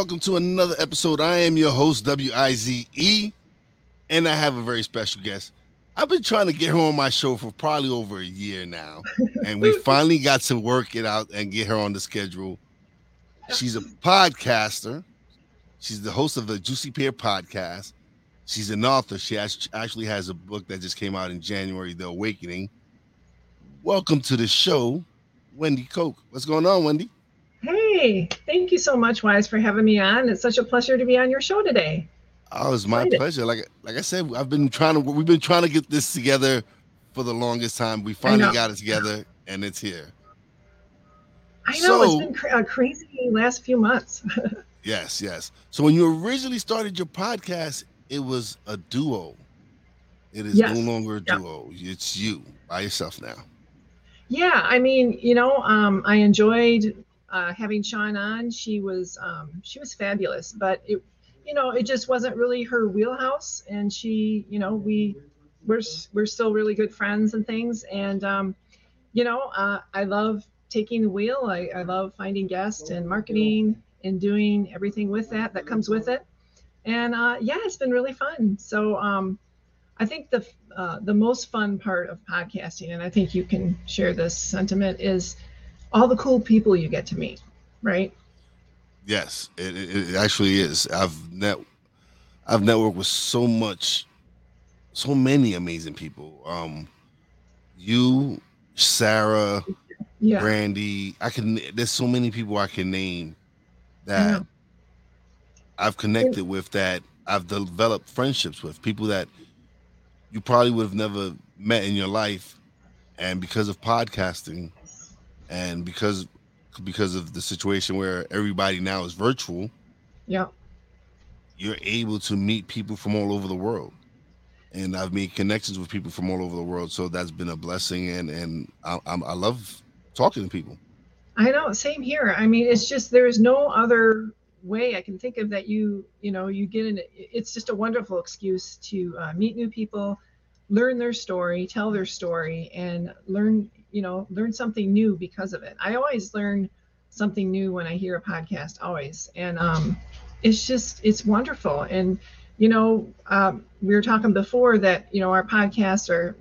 Welcome to another episode. I am your host, W I Z E, and I have a very special guest. I've been trying to get her on my show for probably over a year now, and we finally got to work it out and get her on the schedule. She's a podcaster. She's the host of the Juicy Pear podcast. She's an author. She actually has a book that just came out in January, The Awakening. Welcome to the show, Wendy Koch. What's going on, Wendy? Hey, thank you so much, Wize, for having me on. It's such a pleasure to be on your show today. Oh, it's my pleasure. Like like I said, I've been trying to we've been trying to get this together for the longest time. We finally got it together and it's here. I know so, it's been cra- a crazy last few months. yes, yes. So when you originally started your podcast, it was a duo. It is yes. no longer a duo. Yep. It's you by yourself now. Yeah, I mean, you know, um, I enjoyed uh, having Sean on. She was um, she was fabulous, but it you know it just wasn't really her wheelhouse. And she you know we we're we're still really good friends and things. And um, you know uh, I love taking the wheel. I, I love finding guests and marketing and doing everything with that that comes with it. And uh, yeah, it's been really fun. So um, I think the uh, the most fun part of podcasting, and I think you can share this sentiment, is all the cool people you get to meet, right? Yes, it, it actually is. I've net I've networked with so much, so many amazing people. Um, you, Sarah, yeah. Brandy. I can. There's so many people I can name that. I've connected with that I've developed friendships with people that you probably would have never met in your life, and because of podcasting, and because because of the situation where everybody now is virtual yeah you're able to meet people from all over the world. And i've made connections with people from all over the world so that's been a blessing. And and i, I love talking to people. I know same here. I mean it's just there's no other way i can think of that you you know you get in it's just a wonderful excuse to uh, meet new people learn their story tell their story and learn you know learn something new because of it. I always learn something new when i hear a podcast always. And um it's just it's wonderful. And you know um, we were talking before that you know our podcasts are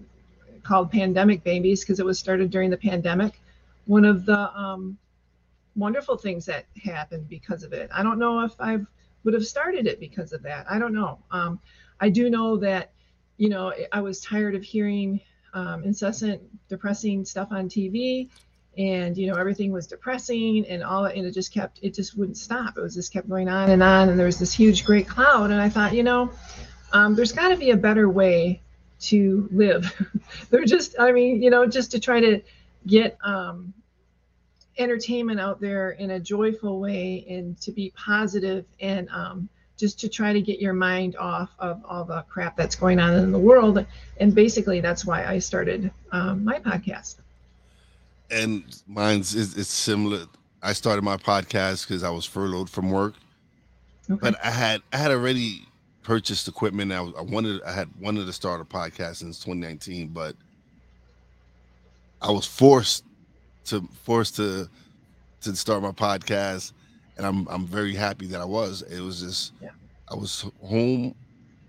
called pandemic babies because it was started during the pandemic. One of the um, wonderful things that happened because of it. I don't know if i would have started it because of that. I don't know. Um, i do know that you know i was tired of hearing um, incessant depressing stuff on TV, and you know everything was depressing and all, and it just kept it just wouldn't stop. It was just kept going on and on, and there was this huge great cloud, and I thought, you know, um, there's got to be a better way to live. They're just, I mean, you know, just to try to get um, entertainment out there in a joyful way and to be positive and um, just to try to get your mind off of all the crap that's going on in the world. And basically, that's why I started um, my podcast. And mine's is it's similar. I started my podcast because I was furloughed from work, okay. but I had I had already purchased equipment. I, I wanted I had wanted to start a podcast since 2019, but I was forced to forced to to start my podcast and I'm I'm very happy that I was. It was just yeah. I was home,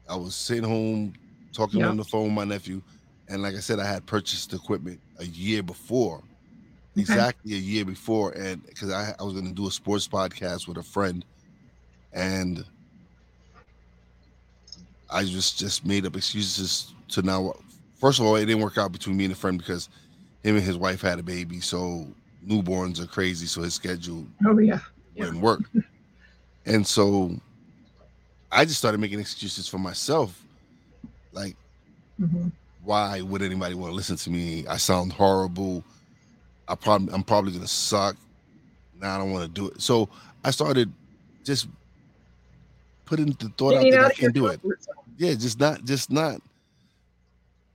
I was sitting home talking yeah. on the phone with my nephew, and like I said, I had purchased equipment a year before, okay. exactly a year before, and because I I was going to do a sports podcast with a friend, and I just just made up excuses to now. First of all, it didn't work out between me and a friend because him and his wife had a baby, so newborns are crazy, so his schedule. Oh yeah wouldn't work. and so I just started making excuses for myself. Like, mm-hmm. why would anybody want to listen to me? I sound horrible. I probably I'm probably gonna suck. Now I don't want to do it. So I started just putting the thought out that I can't do it. Yeah, just not, just not,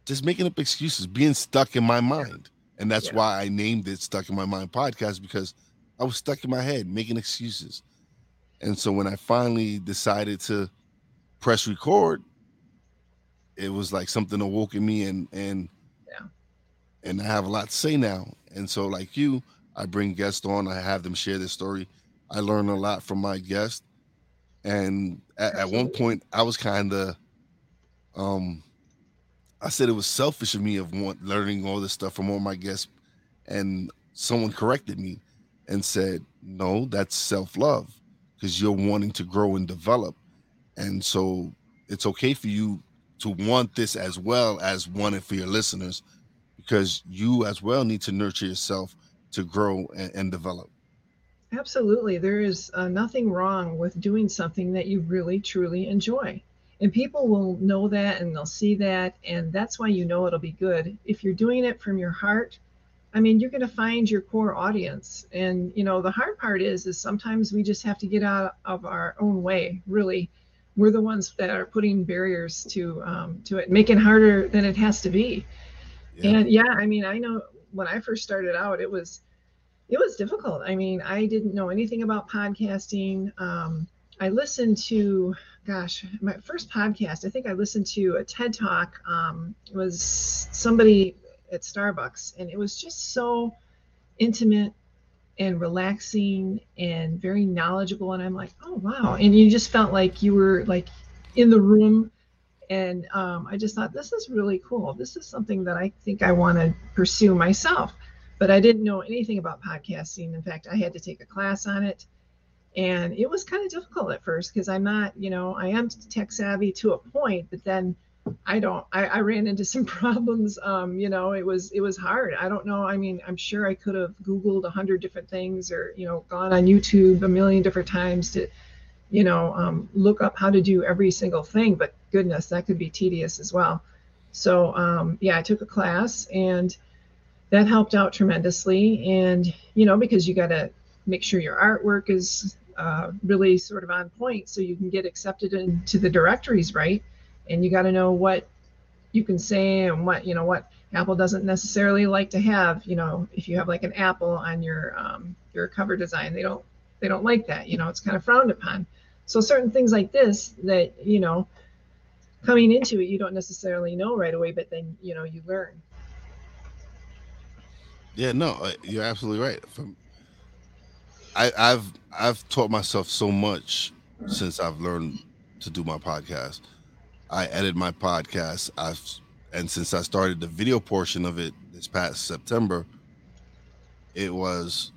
just making up excuses, being stuck in my mind, and that's yeah. why I named it "Stuck in My Mind" podcast because I was stuck in my head making excuses, and so when I finally decided to press record, it was like something awoke in me, and and yeah, and I have a lot to say now, and so like you, I bring guests on, I have them share their story. I learn a lot from my guests, and at, at one point, I was kind of, um, I said it was selfish of me of want, learning all this stuff from all my guests, and someone corrected me and said, "No, that's self love because you're wanting to grow and develop, and so it's okay for you to want this as well as want it for your listeners." Because you as well need to nurture yourself to grow and, and develop. Absolutely. There is uh, nothing wrong with doing something that you really, truly enjoy. And people will know that and they'll see that. And that's why you know it'll be good. If you're doing it from your heart, I mean, you're going to find your core audience. And, you know, the hard part is, is sometimes we just have to get out of our own way. Really, we're the ones that are putting barriers to, um, to it, making harder than it has to be. Yeah. And yeah, I mean, I know when I first started out, it was, it was difficult. I mean, I didn't know anything about podcasting. Um, I listened to, gosh, my first podcast, I think I listened to a TED talk. Um, it was somebody at Starbucks, and it was just so intimate and relaxing and very knowledgeable. And I'm like, oh, wow. And you just felt like you were like in the room. And um, I just thought, this is really cool. This is something that I think I want to pursue myself but I didn't know anything about podcasting. In fact, I had to take a class on it. And it was kind of difficult at first because I'm not, you know, I am tech savvy to a point, but then I don't, I, I ran into some problems. Um, you know, it was, it was hard. I don't know. I mean, I'm sure I could have Googled a hundred different things or, you know, gone on YouTube a million different times to, you know, um, look up how to do every single thing, but goodness, that could be tedious as well. So, um, yeah, I took a class and, that helped out tremendously. And, you know, because you got to make sure your artwork is uh, really sort of on point so you can get accepted into the directories, right? And you got to know what you can say and what, you know, what Apple doesn't necessarily like to have, you know, if you have like an apple on your um, your cover design, they don't they don't like that, you know, it's kind of frowned upon. So certain things like this that, you know, coming into it you don't necessarily know right away, but then, you know, you learn. Yeah, no, uh, you're absolutely right. From I, I've I've taught myself so much since I've learned to do my podcast. I edit my podcast. I've and since I started the video portion of it this past September, it was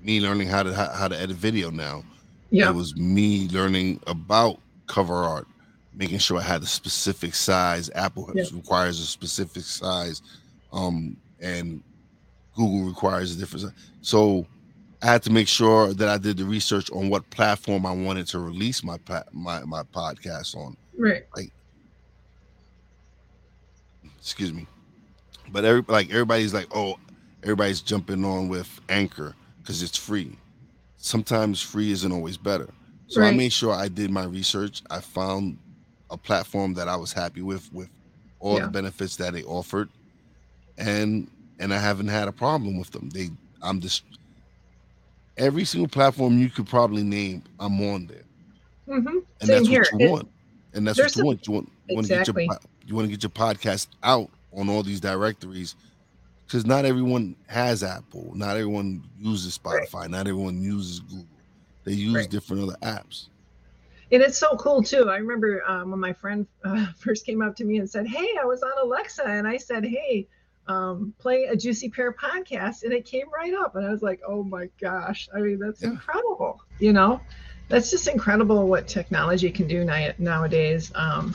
me learning how to how to edit video now. Yeah. It was me learning about cover art, making sure I had a specific size. Apple yeah. requires a specific size. Um, and Google requires a different. So I had to make sure that I did the research on what platform I wanted to release my my my podcast on. Right. Like, excuse me, but every like everybody's like, oh, everybody's jumping on with Anchor because it's free. Sometimes free isn't always better. So right. I made sure I did my research. I found a platform that I was happy with, with all yeah. the benefits that they offered, and and I haven't had a problem with them. They, I'm just every single platform you could probably name, I'm on there, mm-hmm. and Same that's here. what you it, want. And that's what you want. You want, you want exactly. to get your you want to get your podcast out on all these directories because not everyone has Apple, not everyone uses Spotify, right. not everyone uses Google. They use right. different other apps. And it's so cool too. I remember um, when my friend uh, first came up to me and said, "Hey, I was on Alexa," and I said, "Hey." Um, play a Juicy Pear podcast, and it came right up. And I was like, oh my gosh. I mean, that's yeah. incredible. You know, that's just incredible what technology can do nowadays. Um,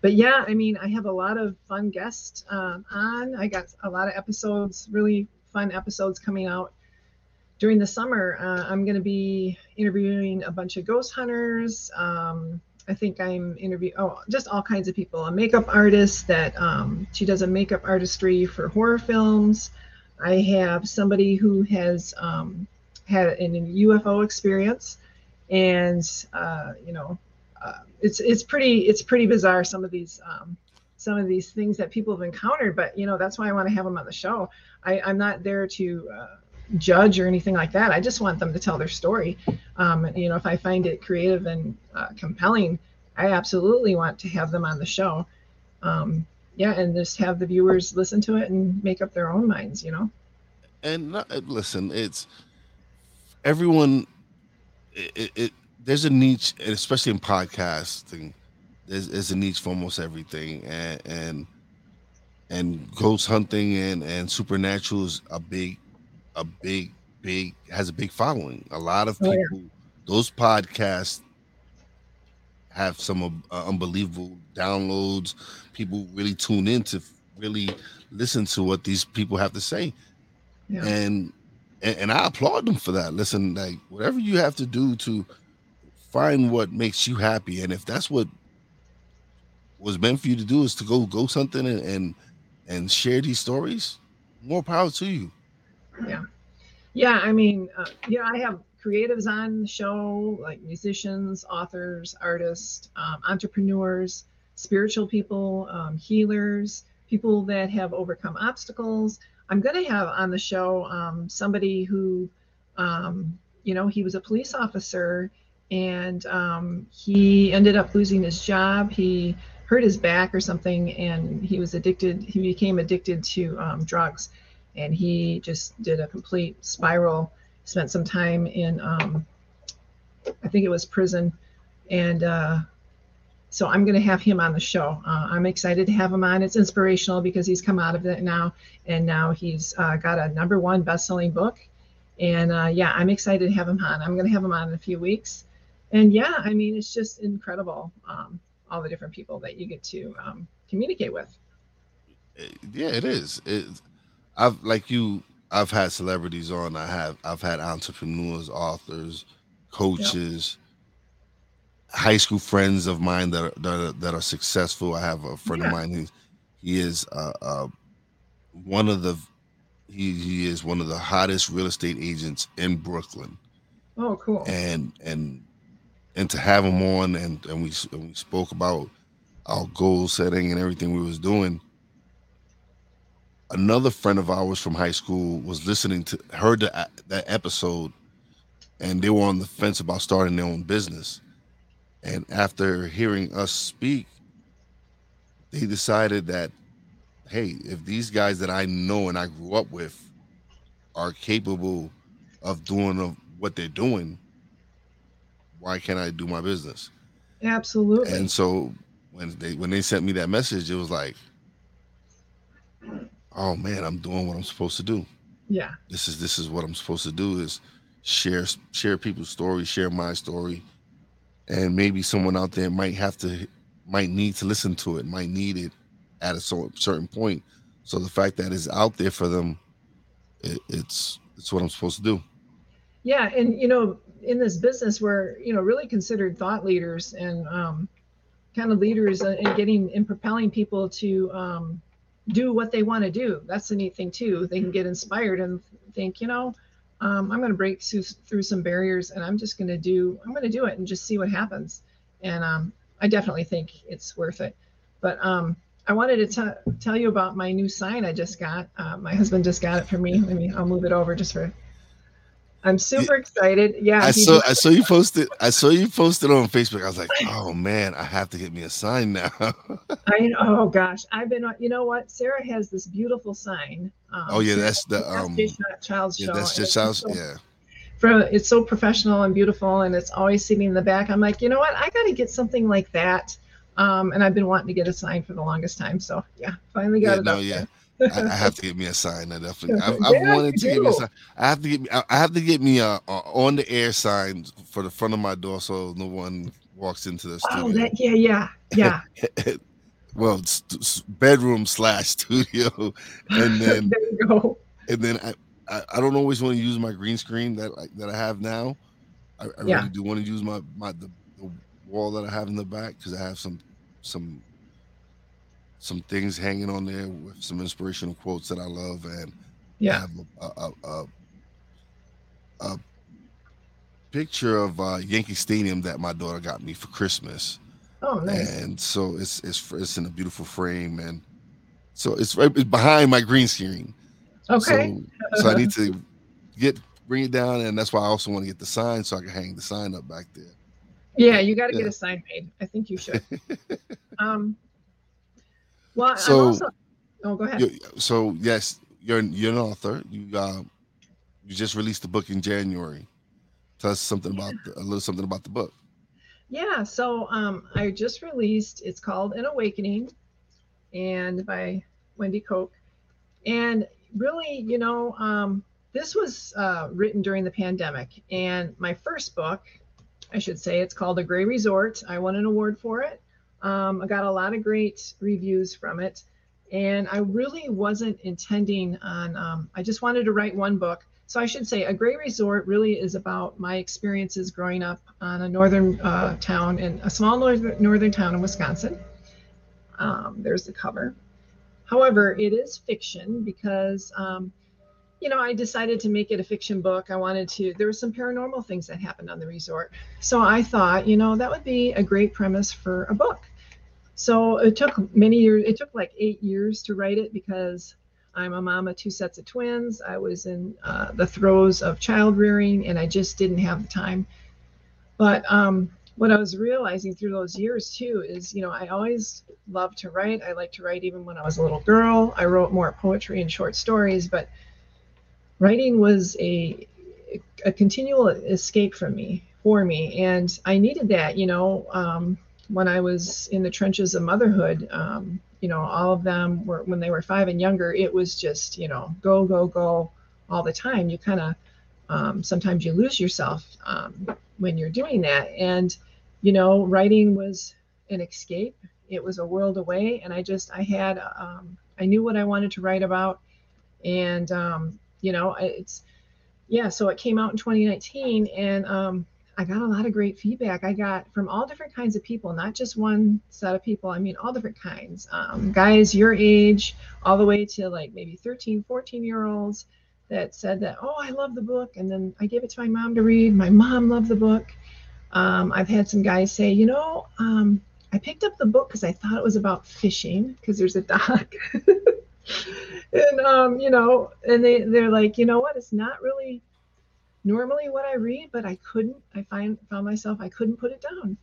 but yeah, I mean, I have a lot of fun guests um, on. I got a lot of episodes, really fun episodes coming out during the summer. Uh, I'm going to be interviewing a bunch of ghost hunters. Um, I think I'm interviewing, oh, just all kinds of people. A makeup artist that um, she does a makeup artistry for horror films. I have somebody who has um, had an UFO experience and uh, you know, uh, it's it's pretty it's pretty bizarre some of these um, some of these things that people have encountered. But you know, that's why I want to have them on the show. I, I'm not there to uh, judge or anything like that. I just want them to tell their story. Um, you know, if I find it creative and uh, compelling, I absolutely want to have them on the show. Um, yeah, and just have the viewers listen to it and make up their own minds. You know. And not, listen, it's everyone. It, it, there's a niche, especially in podcasting. There's, there's a niche for almost everything, and and and ghost hunting and and supernatural is a big a big big has a big following a lot of people oh, yeah. those podcasts have some uh, unbelievable downloads people really tune in to really listen to what these people have to say yeah. and, and and i applaud them for that listen like whatever you have to do to find what makes you happy and if that's what was meant for you to do is to go go something and, and and share these stories, more power to you. Yeah. Yeah. I mean, uh, you know, I have creatives on the show, like musicians, authors, artists, um, entrepreneurs, spiritual people, um, healers, people that have overcome obstacles. I'm going to have on the show um, somebody who, um, you know, he was a police officer and um, he ended up losing his job. He hurt his back or something, and he was addicted. He became addicted to um, drugs, and he just did a complete spiral. Spent some time in, um, I think it was prison, and uh, so I'm going to have him on the show. Uh, I'm excited to have him on. It's inspirational because he's come out of it now, and now he's uh, got a number one best-selling book. And uh, yeah, I'm excited to have him on. I'm going to have him on in a few weeks. And yeah, I mean, it's just incredible. Um, all the different people that you get to um, communicate with. Yeah, it is. It, I've like you. I've had celebrities on. I have. I've had entrepreneurs, authors, coaches, yep. high school friends of mine that are, that are, that are successful. I have a friend yeah. of mine who he is uh, uh, one of the he he is one of the hottest real estate agents in Brooklyn. Oh, cool. And and and to have him on and and we and we spoke about our goal setting and everything we was doing another friend of ours from high school was listening to heard the, that episode and they were on the fence about starting their own business and after hearing us speak they decided that hey if these guys that i know and i grew up with are capable of doing of what they're doing why can't I do my business? Absolutely. And so when they when they sent me that message, it was like, oh man, I'm doing what I'm supposed to do. Yeah. This is this is what I'm supposed to do is share share people's stories, share my story, and maybe someone out there might have to might need to listen to it, might need it at a certain point. So the fact that it's out there for them, it, it's it's what I'm supposed to do. Yeah, and you know, in this business we're you know really considered thought leaders and um, kind of leaders in getting and propelling people to um, do what they want to do. That's the neat thing too. They can get inspired and think you know um, i'm going to break through some barriers and i'm just going to do i'm going to do it and just see what happens. And um, i definitely think it's worth it. But um, i wanted to tell you about my new sign i just got uh, my husband just got it for me. Let me i'll move it over just for I'm super excited. Yeah. I saw I saw you posted I saw you posted on Facebook. I was like, oh man, I have to get me a sign now. I oh gosh. I've been you know what? Sarah has this beautiful sign. Um, oh yeah, that's the um child's yeah, That's just child's so, yeah. For, it's so professional and beautiful and it's always sitting in the back. I'm like, you know what? I gotta get something like that. Um, and I've been wanting to get a sign for the longest time. So yeah, finally got yeah, it. No, yeah. There. I, I, have to get me a sign. I definitely. I've, I've yeah, wanted to get me a sign. I have to get me. I have to get me a, a, on the air sign for the front of my door, so no one walks into the studio. Oh, that, yeah, yeah, yeah. well, bedroom slash studio, and then there you go. And then I, I, I, don't always want to use my green screen that I, that I have now. I, I yeah. really do want to use my my the, the wall that I have in the back because I have some some some things hanging on there with some inspirational quotes that I love, and yeah, have a, a, a, a picture of uh, Yankee Stadium that my daughter got me for Christmas. Oh, nice. And so it's it's it's in a beautiful frame, and so it's right it's behind my green screen. Okay. So, so I need to get bring it down, and that's why I also want to get the sign so I can hang the sign up back there. Yeah, you got to Yeah. get a sign made. I think you should. um. Well, So- also. Oh, go ahead. So yes, you're you're an author. You uh, you just released a book in January. Tell us something about the, a little something about the book. Yeah, so um, I just released. It's called An Awakening, and by Wendy Koch. And really, you know, um, this was uh, written during the pandemic. And my first book, I should say, it's called A Gray Resort. I won an award for it. Um, I got a lot of great reviews from it. And I really wasn't intending on, um, I just wanted to write one book. So I should say, A Gray Resort really is about my experiences growing up on a northern uh, town in a small northern, northern town in Wisconsin. Um, there's the cover. However, it is fiction because, um, you know, I decided to make it a fiction book. I wanted to, there were some paranormal things that happened on the resort. So I thought, you know, that would be a great premise for a book. So it took many years, it took like eight years to write it because I'm a mom of two sets of twins. I was in uh, the throes of child rearing and I just didn't have the time. But um, what I was realizing through those years too is, you know, I always loved to write. I liked to write even when I was a little girl. I wrote more poetry and short stories, but writing was a a continual escape from me for me, and I needed that. You know, um, when I was in the trenches of motherhood, um, you know, all of them were when they were five and younger. It was just, you know, go go go all the time. You kind of um, sometimes you lose yourself um, when you're doing that, and you know, writing was an escape. It was a world away, and I just I had um, I knew what I wanted to write about, and um, you know, it's yeah. So it came out in 2019, and um, I got a lot of great feedback. I got from all different kinds of people, not just one set of people. I mean, all different kinds. Um, guys your age, all the way to like maybe 13, 14 year olds that said that, oh, I love the book. And then I gave it to my mom to read. My mom loved the book. Um, I've had some guys say, you know, um, I picked up the book because I thought it was about fishing because there's a dock. and um, you know, and they they're like, you know what? It's not really normally what I read, but I couldn't. I find found myself I couldn't put it down.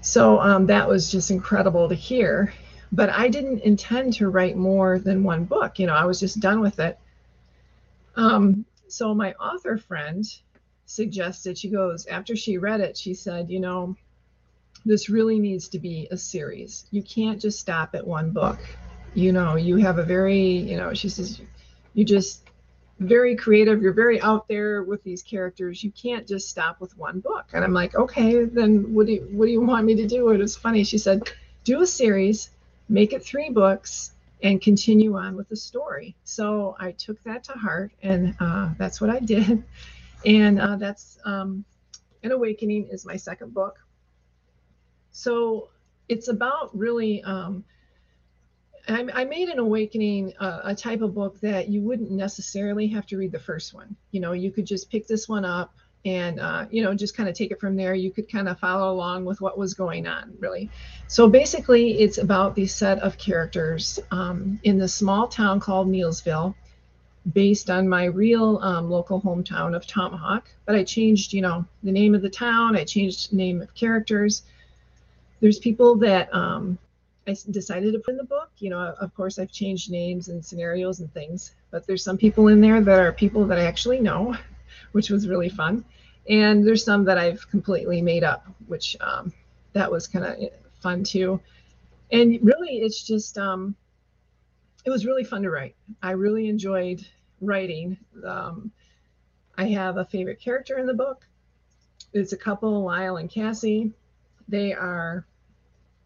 So um, that was just incredible to hear. But I didn't intend to write more than one book. You know, I was just done with it. Um, so my author friend suggested she goes after she read it she said you know this really needs to be a series you can't just stop at one book you know you have a very you know she says you just very creative you're very out there with these characters you can't just stop with one book. And i'm like okay then what do you what do you want me to do? It was funny she said do a series make it three books and continue on with the story. So i took that to heart and uh, that's what i did. And uh, that's um, an awakening is my second book. So it's about really um, I, I made an awakening uh, a type of book that you wouldn't necessarily have to read the first one. You know you could just pick this one up and uh, you know just kind of take it from there. You could kind of follow along with what was going on really. So basically it's about the set of characters um, in the small town called neilsville based on my real um, local hometown of tomahawk. But i changed you know the name of the town. I changed name of characters. There's people that um, I decided to put in the book. You know, of course, I've changed names and scenarios and things, but there's some people in there that are people that I actually know, which was really fun. And there's some that I've completely made up, which um, that was kind of fun too. And really, it's just, um, it was really fun to write. I really enjoyed writing. Um, I have a favorite character in the book. It's a couple, Lyle and Cassie. They are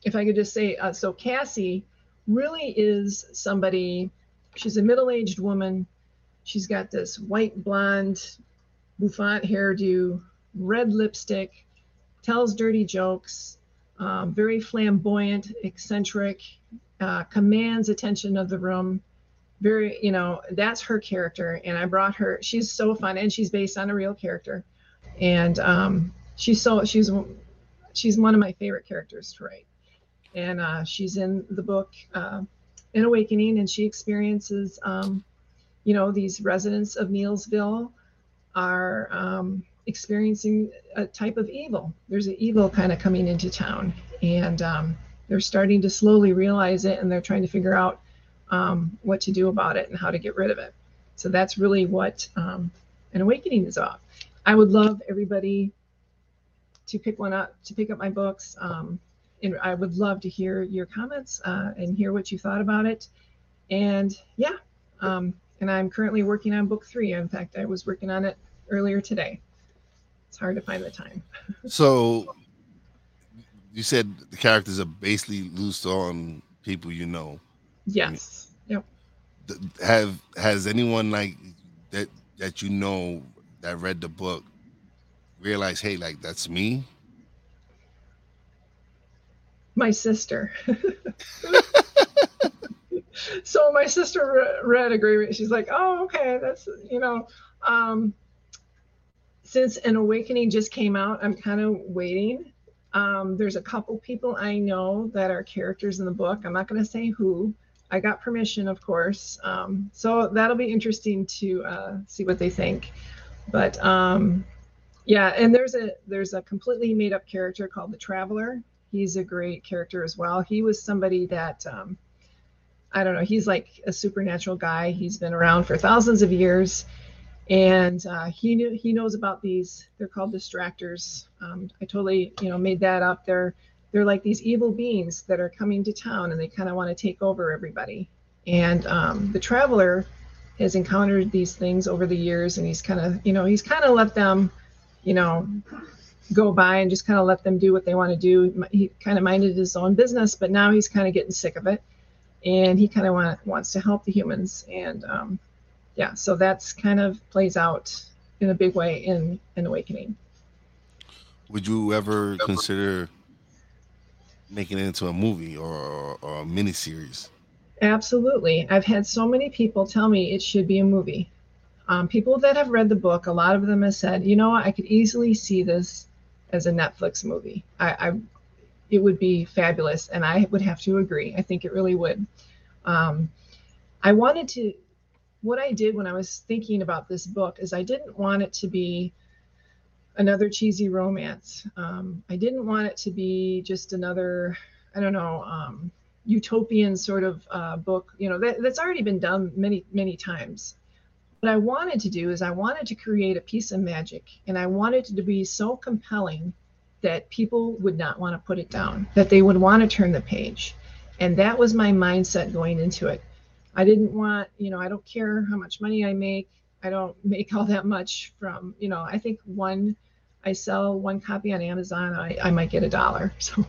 if I could just say, uh, so Cassie really is somebody, she's a middle aged woman. She's got this white blonde bouffant hairdo, red lipstick, tells dirty jokes, um, very flamboyant, eccentric, uh, commands attention of the room. Very, you know, that's her character. And I brought her, she's so fun and she's based on a real character. and um, she's so she's she's one of my favorite characters to write, and uh, she's in the book uh, in Awakening, and she experiences, um, you know, these residents of Neelsville are um, experiencing a type of evil. There's an evil kind of coming into town, and um, they're starting to slowly realize it, and they're trying to figure out um, what to do about it and how to get rid of it. So that's really what um, an awakening is about. I would love everybody to pick one up, to pick up my books. Um, and I would love to hear your comments uh, and hear what you thought about it. And yeah, um, and I'm currently working on book three. In fact, I was working on it earlier today. It's hard to find the time. so you said the characters are basically loose on people you know. Yes. Yep. Have has anyone like that that you know that read the book realize, hey, like that's me? My sister. so my sister read agreement. She's like, oh, okay, that's you know, um, since an awakening just came out, I'm kind of waiting. Um, there's a couple people I know that are characters in the book. I'm not going to say who. I got permission, of course. Um, so that'll be interesting to uh, see what they think. But um, yeah, and there's a there's a completely made up character called the Traveler. He's a great character as well. He was somebody that um, I don't know. He's like a supernatural guy. He's been around for thousands of years, and uh, he knew he knows about these. They're called distractors. Um, I totally you know made that up. They're they're like these evil beings that are coming to town, and they kind of want to take over everybody. And um, the Traveler has encountered these things over the years, and he's kind of you know he's kind of let them you know, go by and just kind of let them do what they want to do. He kind of minded his own business, but now he's kind of getting sick of it, and he kind of want, wants to help the humans. And um, yeah, so that's kind of plays out in a big way in in Awakening. Would you ever consider making it into a movie or, or a miniseries? Absolutely. I've had so many people tell me it should be a movie. Um, people that have read the book, a lot of them have said, you know, I could easily see this as a Netflix movie. I, I it would be fabulous, and I would have to agree. I think it really would. Um, I wanted to. What I did when I was thinking about this book is I didn't want it to be another cheesy romance. Um, I didn't want it to be just another, I don't know, um, utopian sort of uh, book. You know, that, that's already been done many, many times what I wanted to do is I wanted to create a piece of magic and I wanted it to be so compelling that people would not want to put it down, that they would want to turn the page. And that was my mindset going into it. I didn't want, you know, I don't care how much money I make. I don't make all that much from, you know, I think one, I sell one copy on Amazon, I, I might get a dollar. So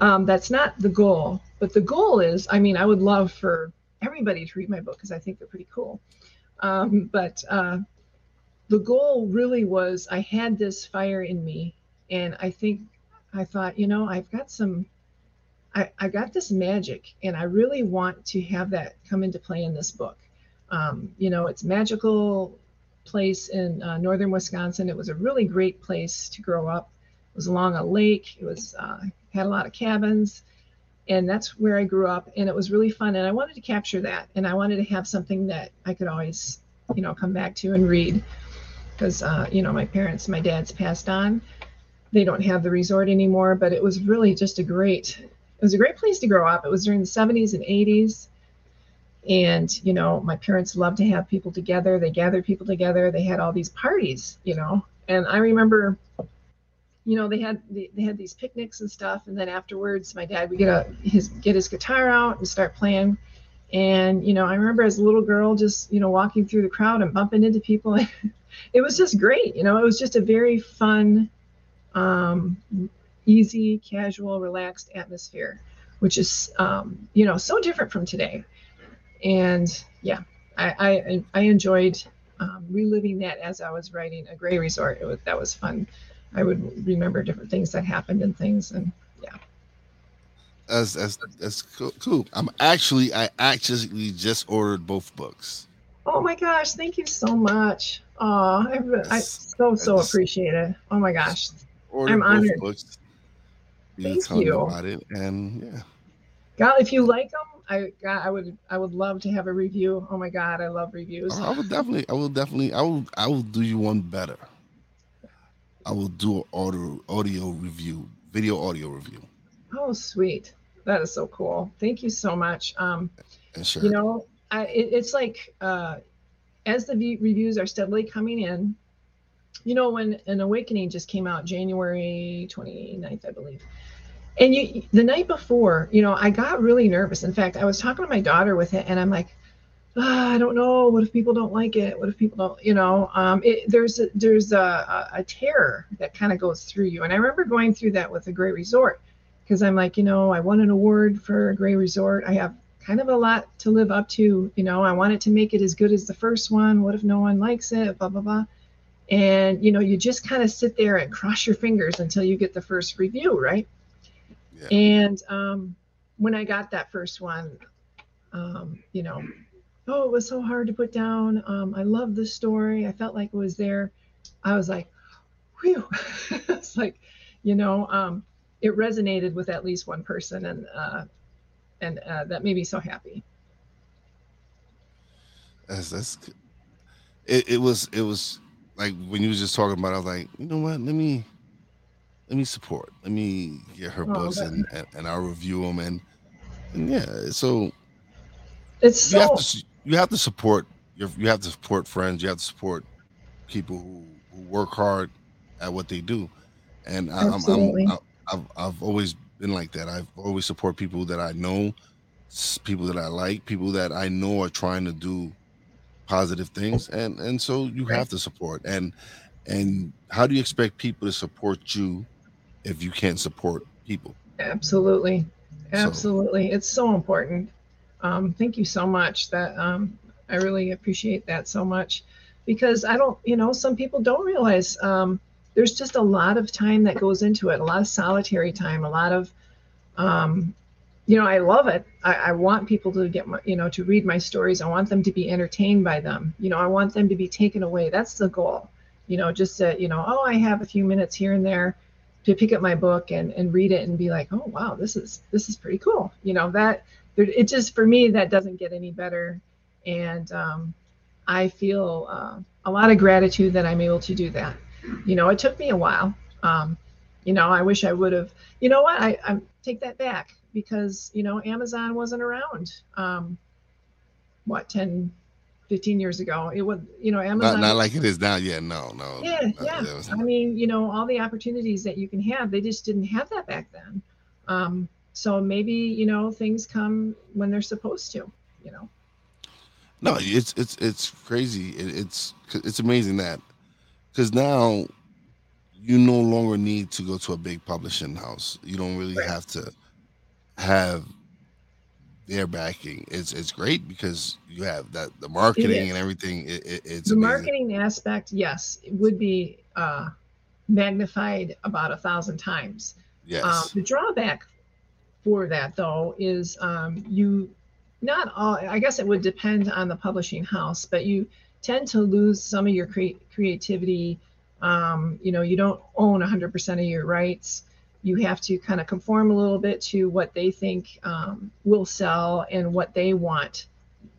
um, that's not the goal. But the goal is, I mean, I would love for everybody to read my book because I think they're pretty cool. Um, but uh, the goal really was I had this fire in me, and I think I thought, you know, I've got some, I, I got this magic, and I really want to have that come into play in this book. Um, you know, it's magical place in uh, northern Wisconsin. It was a really great place to grow up. It was along a lake. It was uh, had a lot of cabins and that's where I grew up and it was really fun and I wanted to capture that and I wanted to have something that I could always you know come back to and read because uh, you know my parents my dad's passed on. They don't have the resort anymore but it was really just a great it was a great place to grow up. It was during the 70s and 80s and you know my parents loved to have people together. They gathered people together. They had all these parties you know and I remember you know, they had they had these picnics and stuff, and then afterwards, my dad would get a his get his guitar out and start playing. And you know, I remember as a little girl, just you know, walking through the crowd and bumping into people. it was just great. You know, it was just a very fun, um, easy, casual, relaxed atmosphere, which is um, you know so different from today. And yeah, I I, I enjoyed um, reliving that as I was writing a Gray Resort. It was that was fun. I would remember different things that happened and things and yeah. That's that's that's cool. cool. I'm actually I actually just ordered both books. Oh my gosh, thank you so much. Oh, I, I so so appreciate it. Oh my gosh, I'm honored. Books, You thank you about it, and yeah. God, if you like them, I God, I would I would love to have a review. Oh my God, I love reviews. Oh, I would definitely, I will definitely, I will, I will do you one better. I will do an audio audio review, video audio review. Oh, sweet. That is so cool. Thank you so much. Um, sure. You know, I, it, it's like uh, as the v- reviews are steadily coming in, you know, when An Awakening just came out January 29th, I believe. And you, the night before, you know, I got really nervous. In fact, I was talking to my daughter with it, and I'm like, oh, I don't know. What if people don't like it? What if people don't, you know, um, it, there's a, there's a, a, terror that kind of goes through you. And I remember going through that with a Grey Resort because I'm like, you know, I won an award for a Grey Resort. I have kind of a lot to live up to. You know, I wanted to make it as good as the first one. What if no one likes it? Blah, blah, blah. And, you know, you just kind of sit there and cross your fingers until you get the first review, right? Yeah. And um, when I got that first one, um, you know, oh, it was so hard to put down. Um, I love the story. I felt like it was there. I was like, whew. it's like, you know, um, it resonated with at least one person, and uh, and uh, that made me so happy. That's that's it, it was it was like when you was just talking about it, I was like, you know what, let me let me support. Let me get her oh, books and, and, and I'll review them and and yeah, so it's you have to you have to support your you have to support friends, you have to support people who, who work hard at what they do. And I, I'm, I'm, I've I've always been like that. I've always support people that I know, people that I like, people that I know are trying to do positive things, and and so you have to support. And and how do you expect people to support you if you can't support people? Absolutely, absolutely. So, it's so important. Um, thank you so much. That um, I really appreciate that so much because I don't, you know, some people don't realize. Um, there's just a lot of time that goes into it, a lot of solitary time, a lot of, um, you know, I love it. I, I want people to get my, you know, to read my stories. I want them to be entertained by them. You know, I want them to be taken away. That's the goal. You know, just to, you know, oh, I have a few minutes here and there to pick up my book and, and read it and be like, oh, wow, this is, this is pretty cool. You know, that it just, for me, that doesn't get any better. And um, I feel uh, a lot of gratitude that I'm able to do that you know, it took me a while. Um, you know, I wish I would have. You know what? I, I take that back because you know Amazon wasn't around. Um, what 10, 15 years ago? It was you know Amazon. Not, not like it is now. Yeah, no, no. Yeah, yeah. Was... I mean, you know, all the opportunities that you can have, they just didn't have that back then. Um, so maybe you know things come when they're supposed to. You know. No, it's it's it's crazy. It, it's it's amazing that because now you no longer need to go to a big publishing house. You don't really right. have to have their backing. It's it's great because you have that the marketing and everything. It, it, it's the amazing. marketing aspect. Yes, it would be uh, magnified about a thousand times. Yes. Um, the drawback for that though is um, you not all. I guess it would depend on the publishing house, but you tend to lose some of your cre- creativity. Um, you know, you don't own 100% of your rights. You have to kind of conform a little bit to what they think um, will sell and what they want.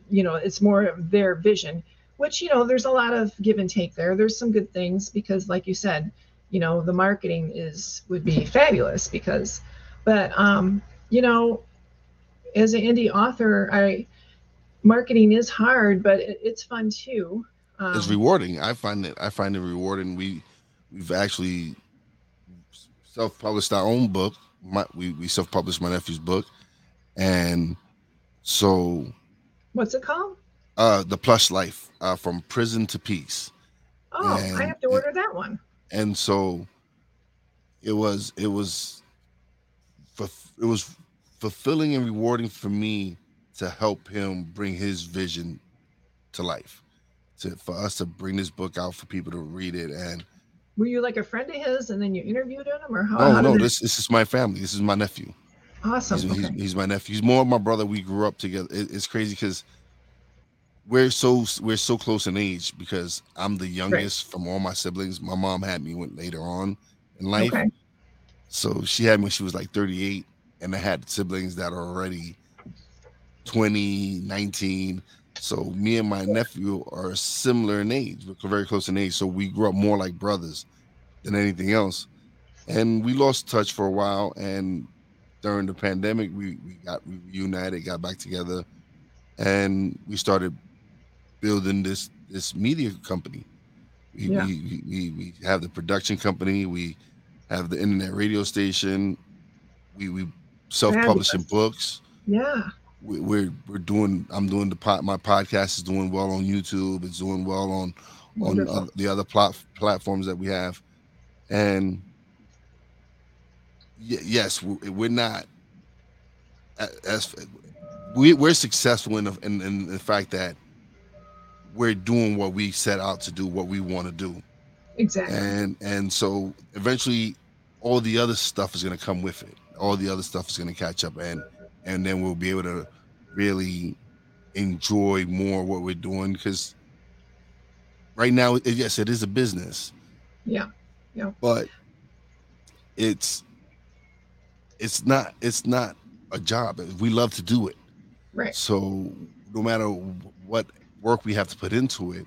You know, it's more of their vision, which, you know, there's a lot of give and take there. There's some good things because, like you said, you know, the marketing is would be fabulous because, but, um, you know, as an indie author, I, marketing is hard, but it, it's fun too. Um, it's rewarding. I find it. I find it rewarding. We we've actually self-published our own book. My, we we self-published my nephew's book, and so. What's it called? Uh, the Plush Life, uh, from prison to peace. Oh, and, I have to order and, that one. And so, it was it was, it was fulfilling and rewarding for me to help him bring his vision to life. To for us to bring this book out for people to read it and were you like a friend of his and then you interviewed him or how? Oh how no, this this is my family. This is my nephew. Awesome. He's, okay. he's, he's, my nephew. He's more of my brother. We grew up together. It, it's crazy because we're so we're so close in age because I'm the youngest right. from all my siblings. My mom had me when later on in life. Okay. So she had me when she was like 38, and I had siblings that are already 20, 19. So me and my nephew are similar in age. We're very close in age. So we grew up more like brothers than anything else. And we lost touch for a while. And during the pandemic, we, we got reunited, got back together, and we started building this this media company. We, yeah. we, we, we have the production company. We have the internet radio station. We we self publishing books. Yeah. We, we're we're doing. I'm doing the pot. My podcast is doing well on YouTube. It's doing well on on uh, the other plat, platforms that we have, and y- yes, we're not as we, we're successful in the, in, in the fact that we're doing what we set out to do, what we want to do. Exactly. And and so eventually all the other stuff is going to come with it. All the other stuff is going to catch up and and then we'll be able to really enjoy more what we're doing because right now yes it is a business yeah yeah but it's it's not it's not a job we love to do it right so no matter what work we have to put into it.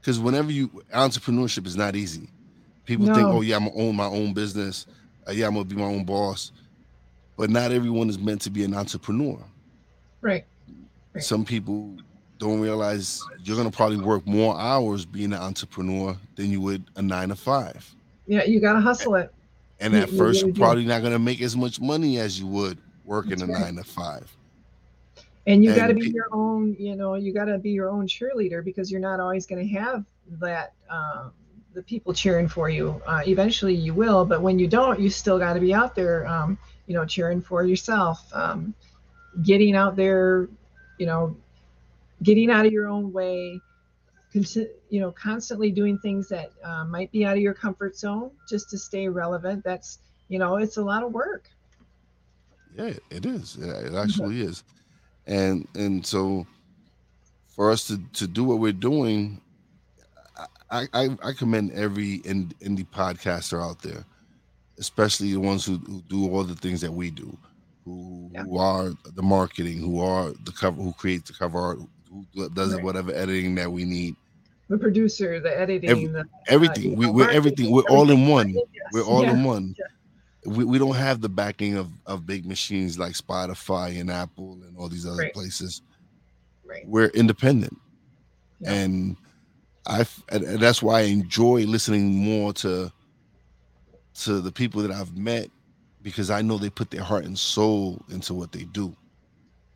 Because whenever you entrepreneurship is not easy. People no. think, oh yeah, I'm gonna own my own business. Uh, yeah, I'm gonna be my own boss. But not everyone is meant to be an entrepreneur. Right. right. Some people don't realize you're gonna probably work more hours being an entrepreneur than you would a nine to five. Yeah, you gotta hustle it. And at you, first, you are probably not gonna make as much money as you would working That's a right. nine to five and you got to be your own you know you got to be your own cheerleader because you're not always going to have that um, the people cheering for you. Uh, eventually you will but when you don't you still got to be out there um, you know cheering for yourself um, getting out there you know getting out of your own way you know constantly doing things that uh, might be out of your comfort zone just to stay relevant. That's you know it's a lot of work. Yeah it is. It actually is and and so for us to to do what we're doing i i, I commend every indie podcaster out there especially the ones who, who do all the things that we do who, yeah. who are the marketing who are the cover who create the cover art who does right. whatever editing that we need the producer the editing Every, the, everything uh, we, we're everything we're all in one yes. we're all yeah. in one yeah we, we don't have the backing of, of big machines like Spotify and Apple and all these other right. places. Right. We're independent. Yeah. And I and that's why I enjoy listening more to to the people that I've met because I know they put their heart and soul into what they do.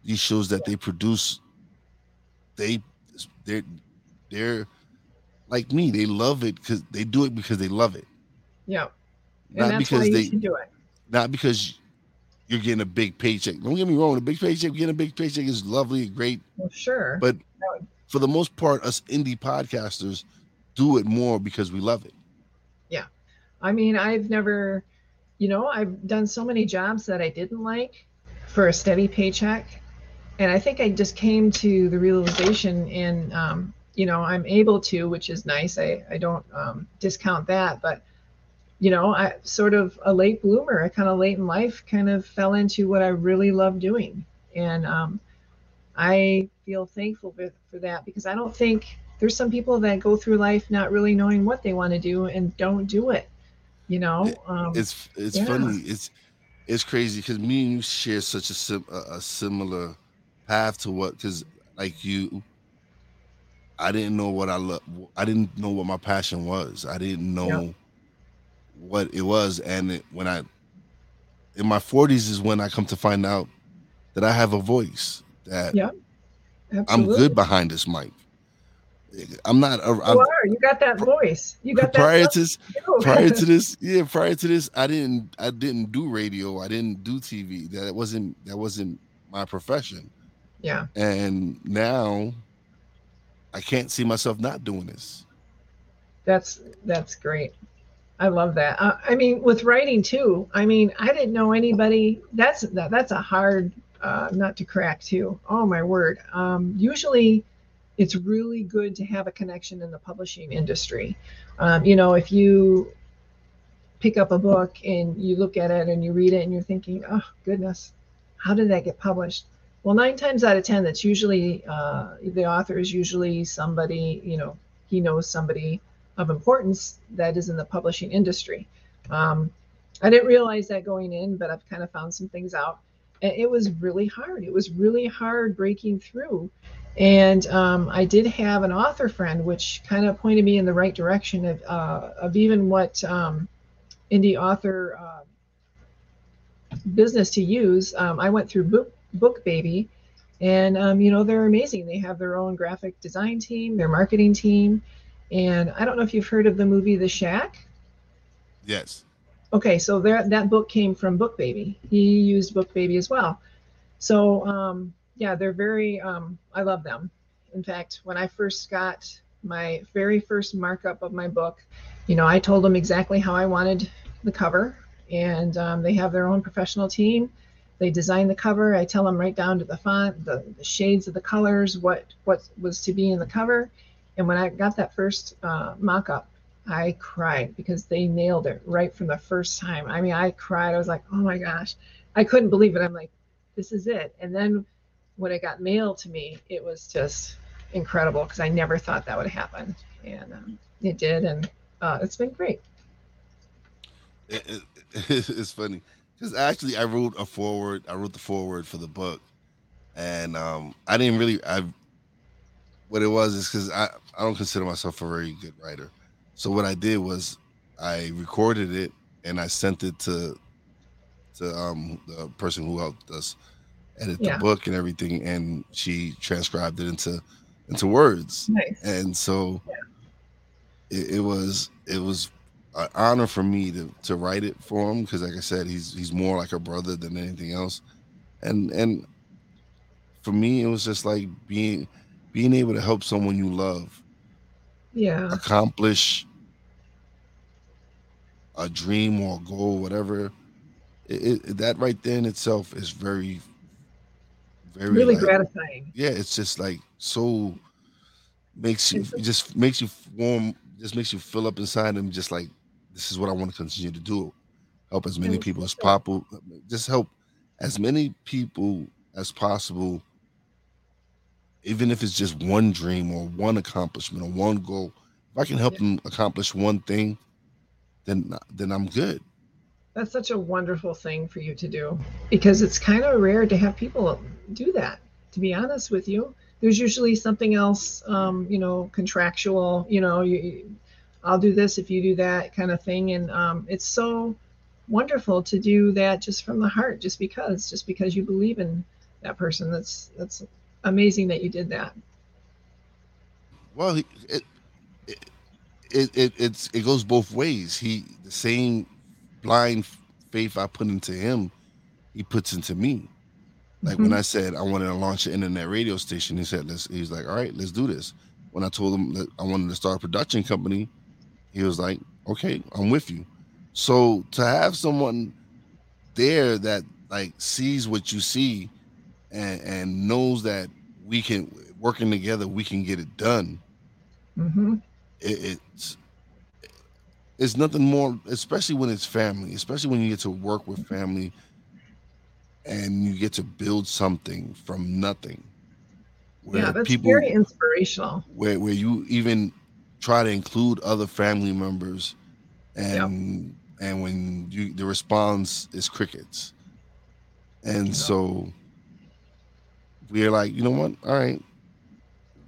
These shows that they produce, they they're they're like me. They love it because they do it because they love it. Yeah not because they do it. Not because you're getting a big paycheck. Don't get me wrong, a big paycheck, getting a big paycheck is lovely, great. Well, sure. But for the most part, us indie podcasters do it more because we love it. Yeah. I mean, I've never, you know, I've done so many jobs that I didn't like for a steady paycheck. And I think I just came to the realization and, um, you know, I'm able to, which is nice. I, I don't um, discount that, but you know, I sort of a late bloomer. I kind of late in life kind of fell into what I really love doing. And um, I feel thankful for, for that because I don't think there's some people that go through life not really knowing what they want to do and don't do it. You know, um, it's it's yeah. funny. It's it's crazy because me and you share such a sim, a, a similar path to what because like you, I didn't know what I love. I didn't know what my passion was. I didn't know. Yeah what it was. And it, when I, in my 40s, is when I come to find out that I have a voice, that yeah, I'm good behind this mic. I'm not. A, I'm, you are. You got that voice. You got that prior to this. prior to this, yeah. Prior to this, I didn't. I didn't do radio. I didn't do TV. That wasn't. That wasn't my profession. Yeah. And now, I can't see myself not doing this. That's that's great. I love that. Uh, I mean, with writing too. I mean, I didn't know anybody. That's that, that's a hard uh, nut to crack too. Oh my word. Um, usually, it's really good to have a connection in the publishing industry. Um, you know, if you pick up a book and you look at it and you read it and you're thinking, oh, goodness, how did that get published? Well, nine times out of 10, that's usually uh, the author is usually somebody, you know, he knows somebody of importance that is in the publishing industry. Um, I didn't realize that going in, but I've kind of found some things out. And it was really hard. It was really hard breaking through. And um, I did have an author friend, which kind of pointed me in the right direction of, uh, of even what um, indie author uh, business to use. Um, I went through Book, BookBaby, and um, you know they're amazing. They have their own graphic design team, their marketing team, and I don't know if you've heard of the movie The Shack. Yes. Okay, so there, that book came from BookBaby. He used BookBaby as well. So um, yeah, they're very. Um, I love them. In fact, when I first got my very first markup of my book, you know, I told them exactly how I wanted the cover, and um, they have their own professional team. They design the cover. I tell them right down to the font, the, the shades of the colors, what what was to be in the cover. And when I got that first uh, mock-up, I cried because they nailed it right from the first time. I mean, I cried. I was like, oh my gosh, I couldn't believe it. I'm like, this is it. And then when it got mailed to me, it was just incredible because I never thought that would happen, and um, it did, and uh, it's been great. It, it, it's funny because actually I wrote a forward. I wrote the forward for the book, and um, I didn't really. I what it was is because I I don't consider myself a very good writer. So what I did was I recorded it and I sent it to to um the person who helped us edit yeah. the book and everything, and she transcribed it into into words. Nice. And so yeah. it, it was it was an honor for me to to write it for him because, like I said, he's he's more like a brother than anything else, and and for me, it was just like being being able to help someone you love, yeah, accomplish a dream or a goal, whatever. It, it, that right there in itself is very, very really like, gratifying. Yeah, it's just like so makes you just makes you warm, just makes you fill up inside and just like this is what I want to continue to do. Help as many people as possible. Just help as many people as possible, even if it's just one dream or one accomplishment or one goal. If I can help yeah. them accomplish one thing, then then I'm good. That's such a wonderful thing for you to do because it's kind of rare to have people do that. To be honest with you, there's usually something else, um, you know, contractual. You know, you, I'll do this if you do that kind of thing. And um, it's so wonderful to do that just from the heart, just because, just because you believe in that person. That's that's amazing that you did that. Well, it it it, it it's it goes both ways. He the same blind faith I put into him, he puts into me. Like mm-hmm. when I said I wanted to launch an internet radio station, he said, "Let's." He's like, "All right, let's do this." When I told him that I wanted to start a production company, he was like, okay, I'm with you. So to have someone there that like sees what you see and, and knows that we can working together, we can get it done. Mm-hmm. It, it's it's nothing more, especially when it's family, especially when you get to work with family and you get to build something from nothing. yeah, that's people, very inspirational. Where where you even try to include other family members and and when you the response is crickets and so we're like you know what? All right.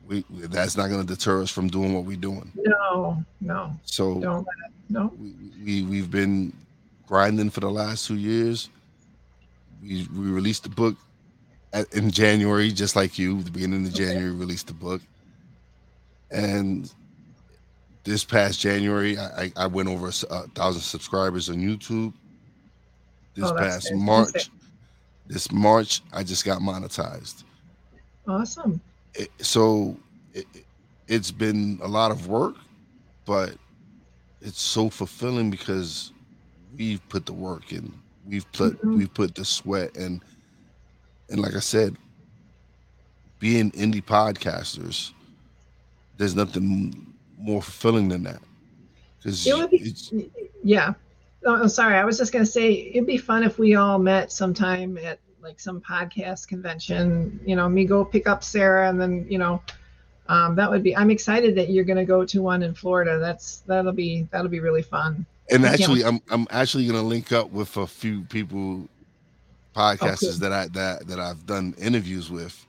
We, that's not going to deter us from doing what we're doing. No no. So don't no. we, we we've been grinding for the last two years. We we released the book at, in january just like you the beginning of january released the book. And this past January, I, I went over a, a uh, thousand subscribers on YouTube. This oh, past March, this March, I just got monetized. Awesome. It, so it, it's been a lot of work, but it's so fulfilling because we've put the work in. We've put mm-hmm. we've put the sweat and and like I said, being indie podcasters there's nothing more fulfilling than that. Because It would be, yeah. Oh, sorry. I was just gonna say it'd be fun if we all met sometime at like some podcast convention. You know, me go pick up Sarah, and then you know, um, that would be. I'm excited that you're gonna go to one in Florida. That's that'll be that'll be really fun. and actually, I'm I'm actually gonna link up with a few people, podcasters that I that that I've done interviews with.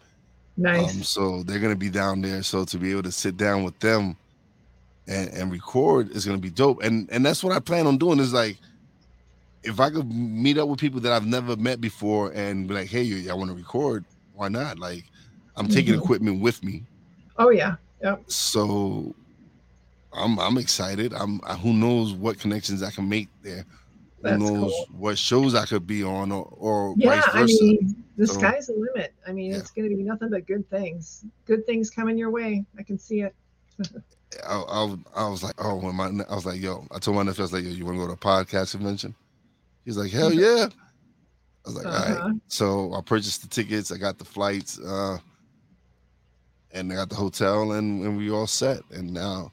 Nice. Um, so they're gonna be down there. So to be able to sit down with them and, and record is gonna be dope. And and that's what I plan on doing. Is like if I could meet up with people that I've never met before and be like, hey, I want to record. Why not? Like I'm taking Mhm. equipment with me, oh yeah. Yep. so I'm I'm excited. I'm I- who knows what connections I can make there. Who That's knows cool. what shows I could be on or, or Yeah, vice I mean, the So- sky's the limit. I mean, Yeah. it's going to be nothing but good things. Good things coming your way. I can see it. I, I, was- I was like, oh, when my I was like, yo, I told my nephew, I was like, yo, you want to go to a podcast convention? He's like, hell yeah. I was like, all Uh-huh. right. So I purchased the tickets, I got the flights, uh, and I got the hotel, and, and we all set. And now,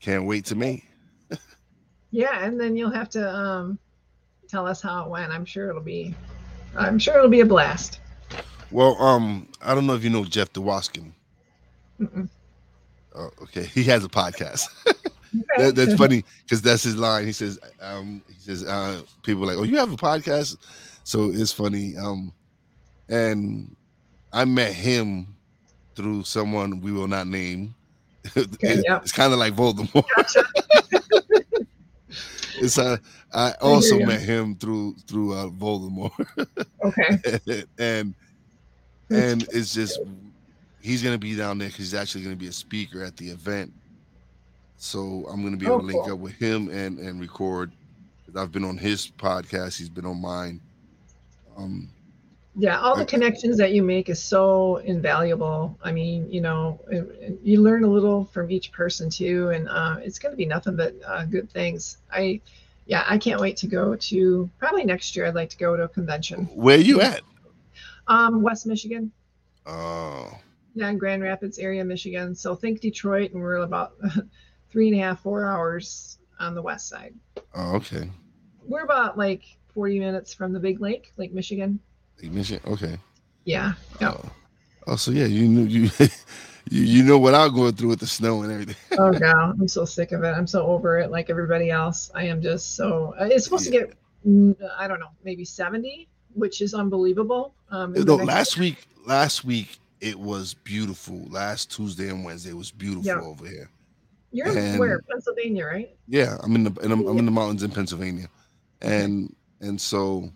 can't wait to meet. Yeah, and then you'll have to um, tell us how it went. I'm sure it'll be. I'm sure it'll be a blast. Well, um, I don't know if you know Jeff DeWaskin. Oh, okay, he has a podcast. That, that's funny because that's his line. He says, um, he says, uh, people are like, oh, you have a podcast, so it's funny. Um, and I met him through someone we will not name. It- yeah. It's kind of like Voldemort. Gotcha. it's uh, I also you. met him through through uh, Voldemort, Okay. and and it's just he's gonna be down there because he's actually gonna be a speaker at the event. So I'm gonna be able to link up with him and and record. I've been on his podcast, he's been on mine. Um, Yeah, all the connections that you make is so invaluable. I mean, you know, you learn a little from each person too, and uh, it's going to be nothing but uh, good things. I, yeah, I can't wait to go to probably next year. I'd like to go to a convention. where you at? Um, West Michigan, Oh, yeah, in Grand Rapids area, Michigan. So think Detroit, and we're about three and a half, four hours on the west side. oh, okay. We're about like 40 minutes from the big lake, Lake Michigan. Lake Michigan. Okay. Yeah, yeah. Oh. oh, so yeah, you knew you, you you know what I'm going through with the snow and everything. oh god i'm so sick of it i'm so over it like everybody else i am just so uh, it's supposed to get i don't know maybe 70 which is unbelievable um No, last week, last week it was beautiful. Last Tuesday and Wednesday was beautiful Yeah. over here. You're in and- where pennsylvania right? Yeah, I'm in the in, I'm in the mountains in Pennsylvania, and and so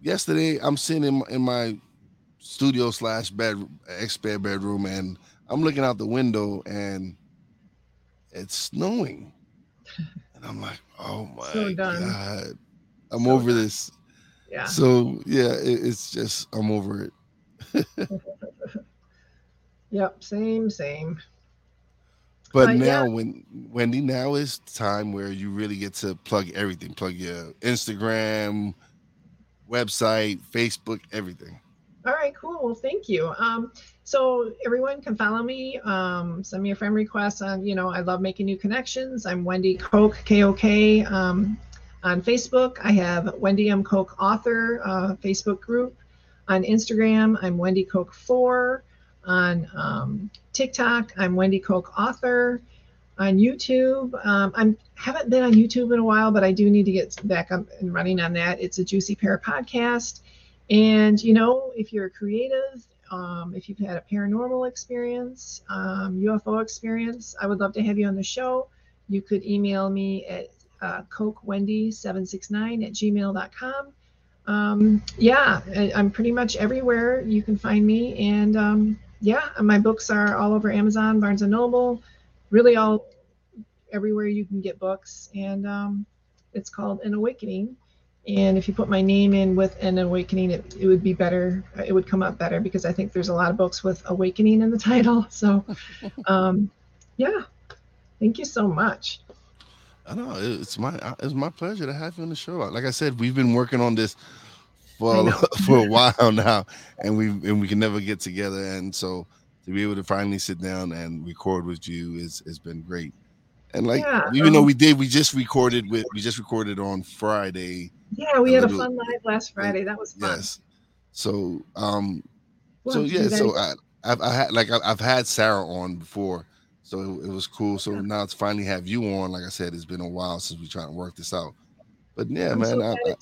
yesterday I'm sitting in my, in my studio slash bed ex spare bedroom, and I'm looking out the window, and it's snowing, and I'm like, oh my So god, I'm So over done. this. yeah. So yeah, it, it's just I'm over it. yep same same But now, yeah. when Wendy, now is time where you really get to plug everything. Plug your Instagram, website, Facebook, everything. all right cool. Well thank you. Um so everyone can follow me um send me a friend request on you know i love making new connections. I'm wendy koch k-o-k um on facebook. I have wendy m. Koch author uh, facebook group. On instagram i'm wendy koch 4 on um, tiktok i'm wendy koch author on youtube um, i'm haven't been on youtube in a while but i do need to get back up and running on that it's a juicy pear podcast and you know, if you're a creative, um, if you've had a paranormal experience, um, UFO experience, I would love to have you on the show. You could email me at uh, kochwendy769 at gmail.com. Um, yeah, I, I'm pretty much everywhere you can find me. And um, yeah, my books are all over Amazon, Barnes and Noble, really all everywhere you can get books. And um, it's called An Awakening. And if you put my name in with an awakening, it, it would be better. It would come up better because I think there's a lot of books with awakening in the title. So, um, yeah, thank you so much. I know it's my it's my pleasure to have you on the show. Like I said, we've been working on this for for a while now, and we and we can never get together. And so to be able to finally sit down and record with you is has been great. And like Yeah, even though um, we did, we just recorded with we just recorded on Friday. Yeah, we a had a fun live last Friday. That was fun. Yes. So um We'll so have to do yeah, so. I I've I had like I've had Sarah on before, so it, it was cool. So Yeah. now to finally have you on, like I said, it's been a while since we trying to work this out. But yeah, I'm man. so I, I.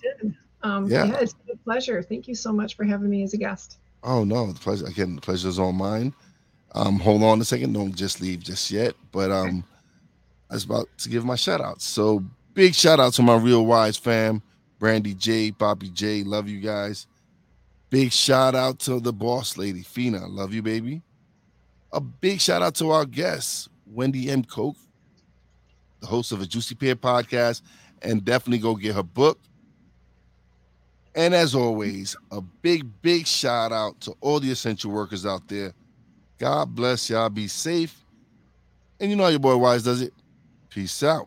Um, Yeah. yeah. it's been a pleasure. Thank you so much for having me as a guest. oh no, the pleasure again. The pleasure is all mine. Um, hold on a second. Don't just leave just yet. But um, I was about to give my shout outs. So big shout out to my real Wize fam, Brandy J, Bobby J. Love you guys. Big shout out to the boss lady, Fina. Love you, baby. A big shout out to our guests, Wendy M. Koch, the host of a Juicy Pear podcast, and definitely go get her book. And as always, a big, big shout out to all the essential workers out there. God bless y'all. Be safe. And you know how your boy Wize does it. Peace out.